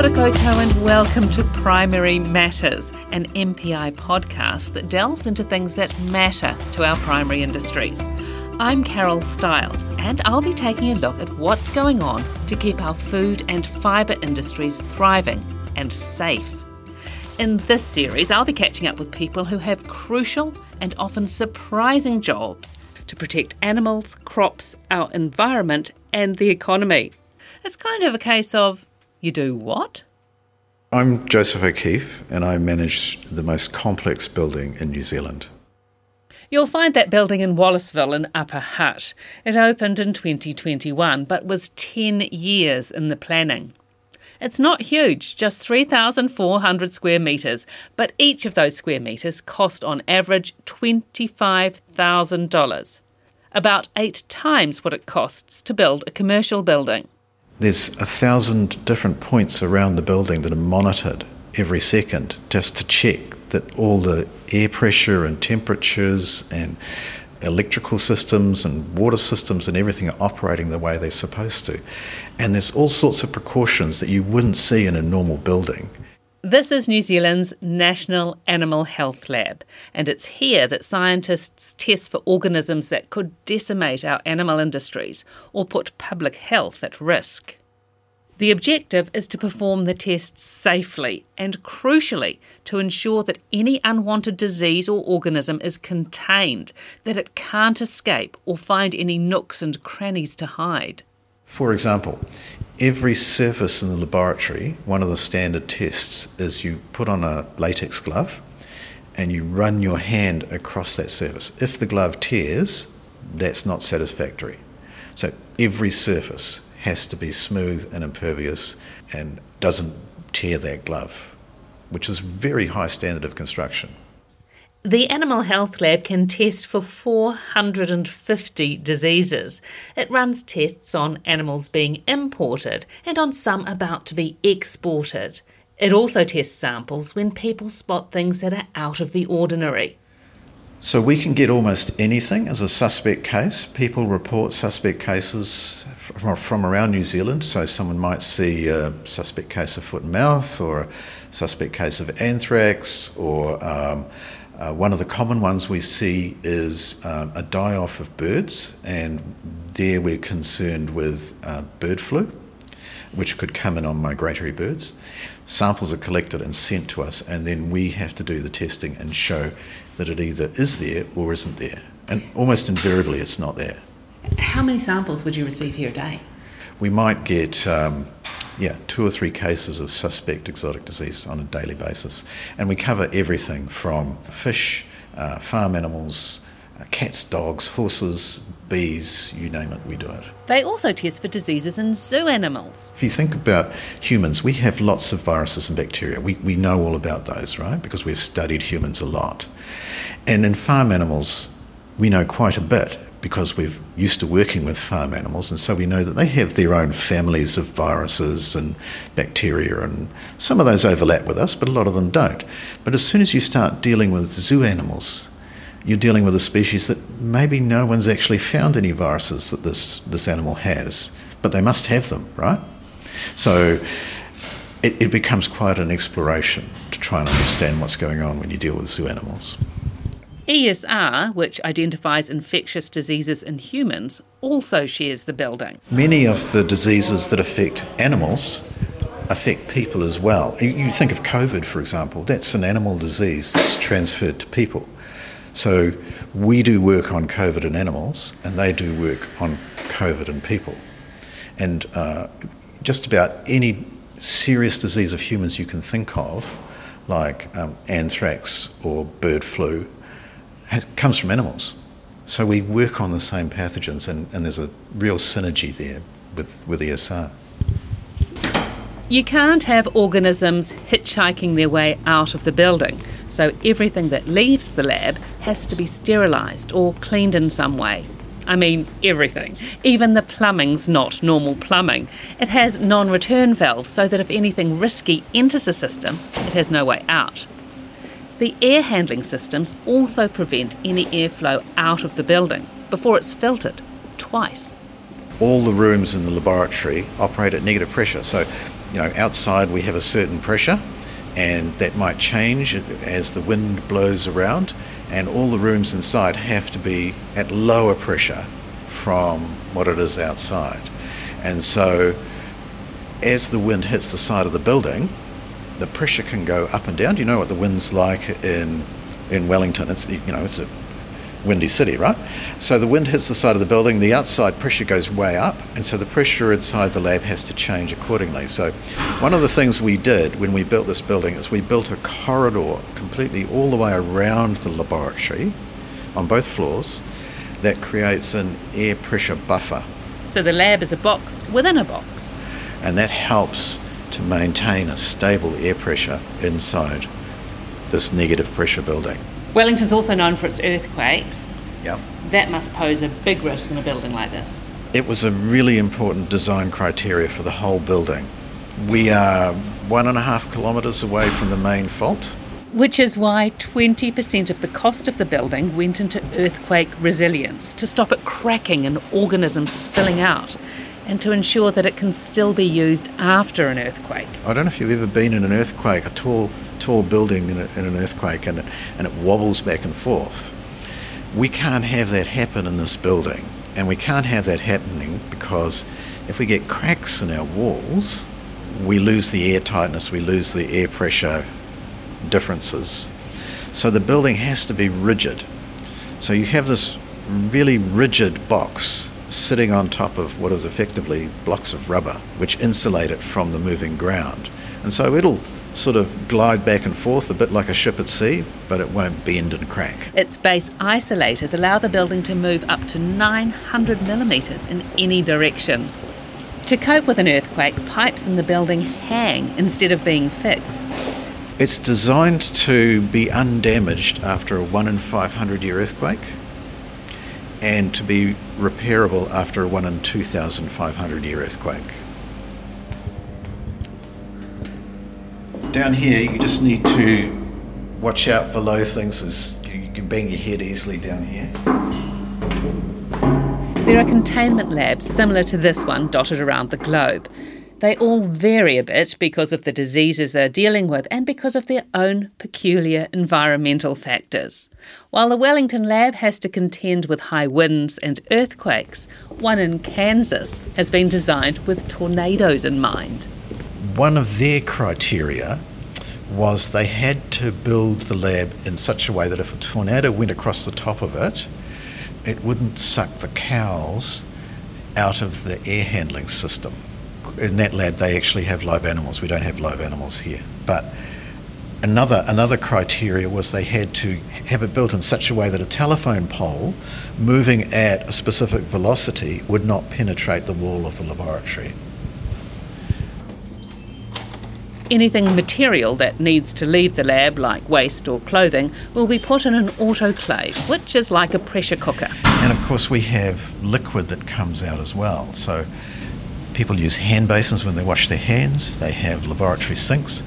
ora koutou and welcome to Primary Matters, an MPI podcast that delves into things that matter to our primary industries. I'm Carol Stiles, and I'll be taking a look at what's going on to keep our food and fibre industries thriving and safe. In this series, I'll be catching up with people who have crucial and often surprising jobs to protect animals, crops, our environment, and the economy. It's kind of a case of you do what? I'm Joseph O'Keefe, and I manage the most complex building in New Zealand. You'll find that building in Wallaceville in Upper Hutt. It opened in 2021 but was 10 years in the planning. It's not huge, just 3,400 square metres, but each of those square metres cost on average $25,000, about eight times what it costs to build a commercial building. There's a thousand different points around the building that are monitored every second just to check that all the air pressure and temperatures and electrical systems and water systems and everything are operating the way they're supposed to. And there's all sorts of precautions that you wouldn't see in a normal building. This is New Zealand's National Animal Health Lab, and it's here that scientists test for organisms that could decimate our animal industries or put public health at risk. The objective is to perform the tests safely and, crucially, to ensure that any unwanted disease or organism is contained, that it can't escape or find any nooks and crannies to hide. For example, every surface in the laboratory, one of the standard tests is you put on a latex glove and you run your hand across that surface. If the glove tears, that's not satisfactory. So every surface has to be smooth and impervious and doesn't tear that glove, which is very high standard of construction. The Animal Health Lab can test for 450 diseases. It runs tests on animals being imported and on some about to be exported. It also tests samples when people spot things that are out of the ordinary. So we can get almost anything as a suspect case. People report suspect cases from around New Zealand. So someone might see a suspect case of foot and mouth or a suspect case of anthrax or um, uh, one of the common ones we see is um, a die off of birds, and there we're concerned with uh, bird flu, which could come in on migratory birds. Samples are collected and sent to us, and then we have to do the testing and show that it either is there or isn't there. And almost invariably, it's not there. How many samples would you receive here a day? We might get um, yeah, two or three cases of suspect exotic disease on a daily basis. And we cover everything from fish, uh, farm animals, uh, cats, dogs, horses, bees, you name it, we do it. They also test for diseases in zoo animals. If you think about humans, we have lots of viruses and bacteria. We, we know all about those, right? Because we've studied humans a lot. And in farm animals, we know quite a bit because we're used to working with farm animals, and so we know that they have their own families of viruses and bacteria, and some of those overlap with us, but a lot of them don't. But as soon as you start dealing with zoo animals, you're dealing with a species that maybe no one's actually found any viruses that this, this animal has, but they must have them, right? So it, it becomes quite an exploration to try and understand what's going on when you deal with zoo animals. ESR, which identifies infectious diseases in humans, also shares the building. Many of the diseases that affect animals affect people as well. You think of COVID, for example, that's an animal disease that's transferred to people. So we do work on COVID in animals, and they do work on COVID in people. And uh, just about any serious disease of humans you can think of, like um, anthrax or bird flu comes from animals. So we work on the same pathogens, and, and there's a real synergy there with, with ESR. You can't have organisms hitchhiking their way out of the building, so everything that leaves the lab has to be sterilised or cleaned in some way. I mean, everything. Even the plumbing's not normal plumbing. It has non return valves so that if anything risky enters the system, it has no way out. The air handling systems also prevent any airflow out of the building before it's filtered twice. All the rooms in the laboratory operate at negative pressure, so you know, outside we have a certain pressure, and that might change as the wind blows around, and all the rooms inside have to be at lower pressure from what it is outside. And so, as the wind hits the side of the building, the pressure can go up and down. Do you know what the wind's like in in Wellington? It's you know it's a windy city, right? So the wind hits the side of the building, the outside pressure goes way up, and so the pressure inside the lab has to change accordingly. So one of the things we did when we built this building is we built a corridor completely all the way around the laboratory on both floors that creates an air pressure buffer. So the lab is a box within a box. And that helps to maintain a stable air pressure inside this negative pressure building. Wellington's also known for its earthquakes. Yeah. That must pose a big risk in a building like this. It was a really important design criteria for the whole building. We are one and a half kilometres away from the main fault. Which is why 20% of the cost of the building went into earthquake resilience to stop it cracking and organisms spilling out and to ensure that it can still be used after an earthquake. I don't know if you've ever been in an earthquake, a tall, tall building in, a, in an earthquake, and it, and it wobbles back and forth. We can't have that happen in this building, and we can't have that happening because if we get cracks in our walls, we lose the air tightness, we lose the air pressure differences. So the building has to be rigid. So you have this really rigid box sitting on top of what is effectively blocks of rubber, which insulate it from the moving ground. And so it'll sort of glide back and forth a bit like a ship at sea, but it won't bend and crack. Its base isolators allow the building to move up to 900 millimetres in any direction. To cope with an earthquake, pipes in the building hang instead of being fixed. It's designed to be undamaged after a 1 in 500 year earthquake and to be repairable after a 1 in 2,500 year earthquake. Down here, you just need to watch out for low things as you can bang your head easily down here. There are containment labs similar to this one dotted around the globe. They all vary a bit because of the diseases they're dealing with and because of their own peculiar environmental factors. While the Wellington lab has to contend with high winds and earthquakes, one in Kansas has been designed with tornadoes in mind. One of their criteria was they had to build the lab in such a way that if a tornado went across the top of it, it wouldn't suck the cows out of the air handling system in that lab they actually have live animals. We don't have live animals here. But another another criteria was they had to have it built in such a way that a telephone pole moving at a specific velocity would not penetrate the wall of the laboratory. Anything material that needs to leave the lab, like waste or clothing, will be put in an autoclave, which is like a pressure cooker. And of course, we have liquid that comes out as well. So People use hand basins when they wash their hands, they have laboratory sinks.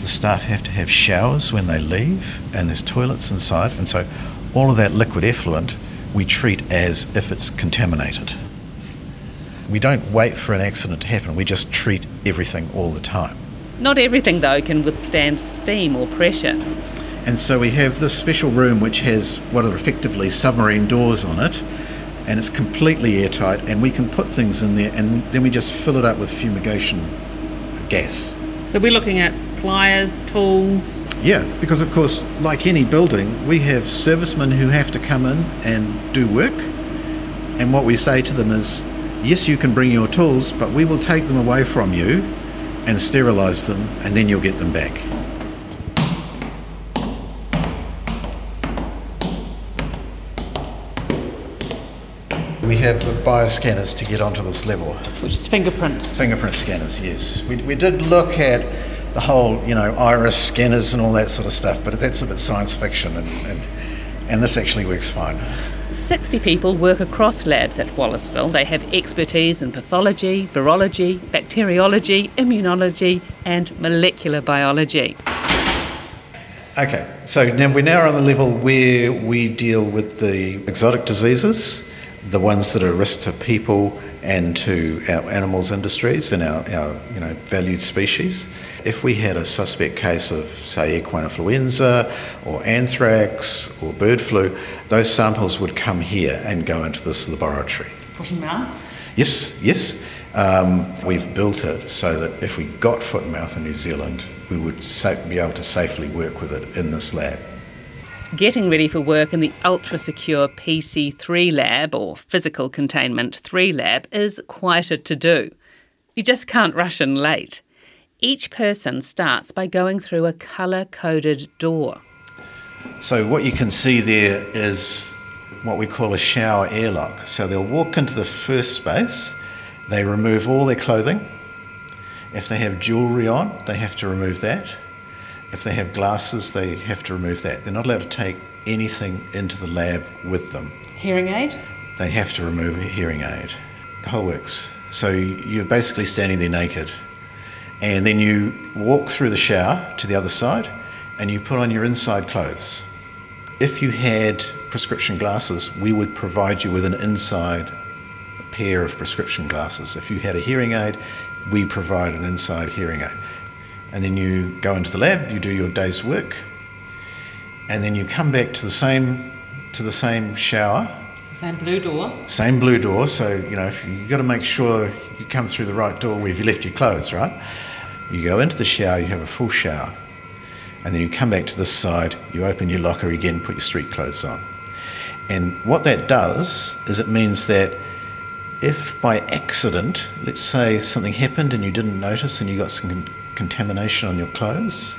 The staff have to have showers when they leave, and there's toilets inside. And so, all of that liquid effluent we treat as if it's contaminated. We don't wait for an accident to happen, we just treat everything all the time. Not everything, though, can withstand steam or pressure. And so we have this special room which has what are effectively submarine doors on it, and it's completely airtight, and we can put things in there, and then we just fill it up with fumigation gas. So we're looking at pliers, tools. Yeah, because of course, like any building, we have servicemen who have to come in and do work, and what we say to them is, yes, you can bring your tools, but we will take them away from you and sterilise them, and then you'll get them back. We have bioscanners to get onto this level. Which is fingerprint? Fingerprint scanners, yes. We, we did look at the whole, you know, iris scanners and all that sort of stuff, but that's a bit science fiction, and, and, and this actually works fine. 60 people work across labs at Wallaceville. They have expertise in pathology, virology, bacteriology, immunology, and molecular biology. Okay, so now we're now on the level where we deal with the exotic diseases the ones that are a risk to people and to our animals industries and our, our you know, valued species. If we had a suspect case of, say, equine influenza or anthrax or bird flu, those samples would come here and go into this laboratory. Foot and mouth? Yes, yes. Um, we've built it so that if we got foot and mouth in New Zealand, we would sa- be able to safely work with it in this lab. Getting ready for work in the ultra secure PC3 lab or physical containment 3 lab is quite a to do. You just can't rush in late. Each person starts by going through a colour coded door. So, what you can see there is what we call a shower airlock. So, they'll walk into the first space, they remove all their clothing. If they have jewellery on, they have to remove that. If they have glasses, they have to remove that. They're not allowed to take anything into the lab with them. Hearing aid? They have to remove a hearing aid. The whole works. So you're basically standing there naked. And then you walk through the shower to the other side and you put on your inside clothes. If you had prescription glasses, we would provide you with an inside pair of prescription glasses. If you had a hearing aid, we provide an inside hearing aid and then you go into the lab, you do your day's work, and then you come back to the same to the same shower. Same blue door. Same blue door. So you know you've got to make sure you come through the right door where you left your clothes, right? You go into the shower, you have a full shower, and then you come back to this side, you open your locker again, put your street clothes on. And what that does is it means that if by accident, let's say something happened and you didn't notice and you got some contamination on your clothes,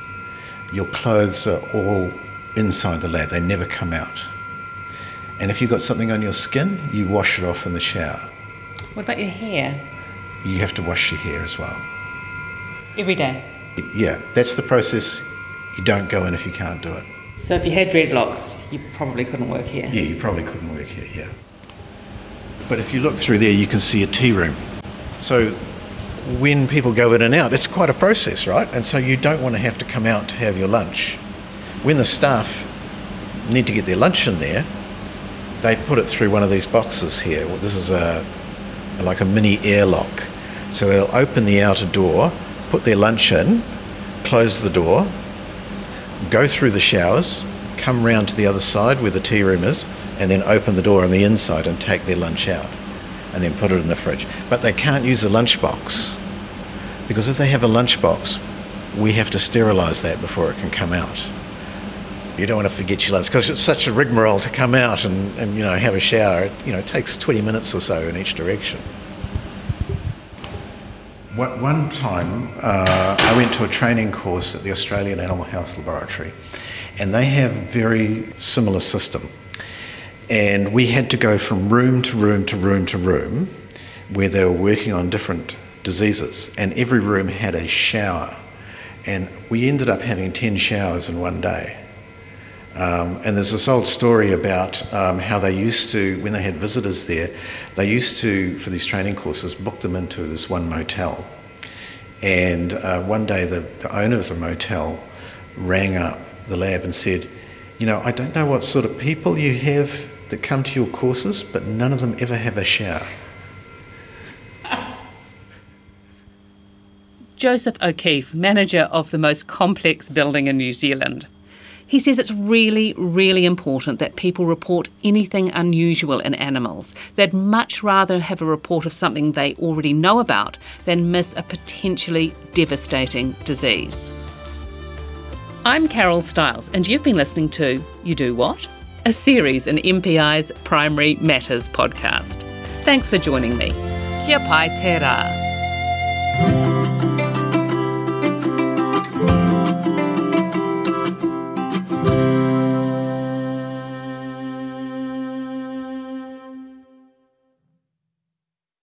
your clothes are all inside the lab, they never come out. And if you've got something on your skin, you wash it off in the shower. What about your hair? You have to wash your hair as well. Every day? Yeah, that's the process. You don't go in if you can't do it. So if you had dreadlocks, you probably couldn't work here? Yeah, you probably couldn't work here, yeah. But if you look through there, you can see a tea room. So when people go in and out, it's quite a process, right? And so you don't want to have to come out to have your lunch. When the staff need to get their lunch in there, they put it through one of these boxes here. This is a like a mini airlock. So they'll open the outer door, put their lunch in, close the door, go through the showers, come round to the other side where the tea room is, and then open the door on the inside and take their lunch out and then put it in the fridge. But they can't use the lunchbox because if they have a lunchbox, we have to sterilise that before it can come out. You don't want to forget your lunch because it's such a rigmarole to come out and, and you know have a shower. It, you know, it takes 20 minutes or so in each direction. One time, uh, I went to a training course at the Australian Animal Health Laboratory, and they have a very similar system. And we had to go from room to room to room to room where they were working on different diseases. And every room had a shower. And we ended up having 10 showers in one day. Um, and there's this old story about um, how they used to, when they had visitors there, they used to, for these training courses, book them into this one motel. And uh, one day the, the owner of the motel rang up the lab and said, You know, I don't know what sort of people you have that come to your courses, but none of them ever have a shower. Joseph O'Keefe, manager of the most complex building in New Zealand. He says it's really, really important that people report anything unusual in animals. They'd much rather have a report of something they already know about than miss a potentially devastating disease. I'm Carol Stiles, and you've been listening to You Do What? A series in MPI's Primary Matters podcast. Thanks for joining me. Kia pai te rā.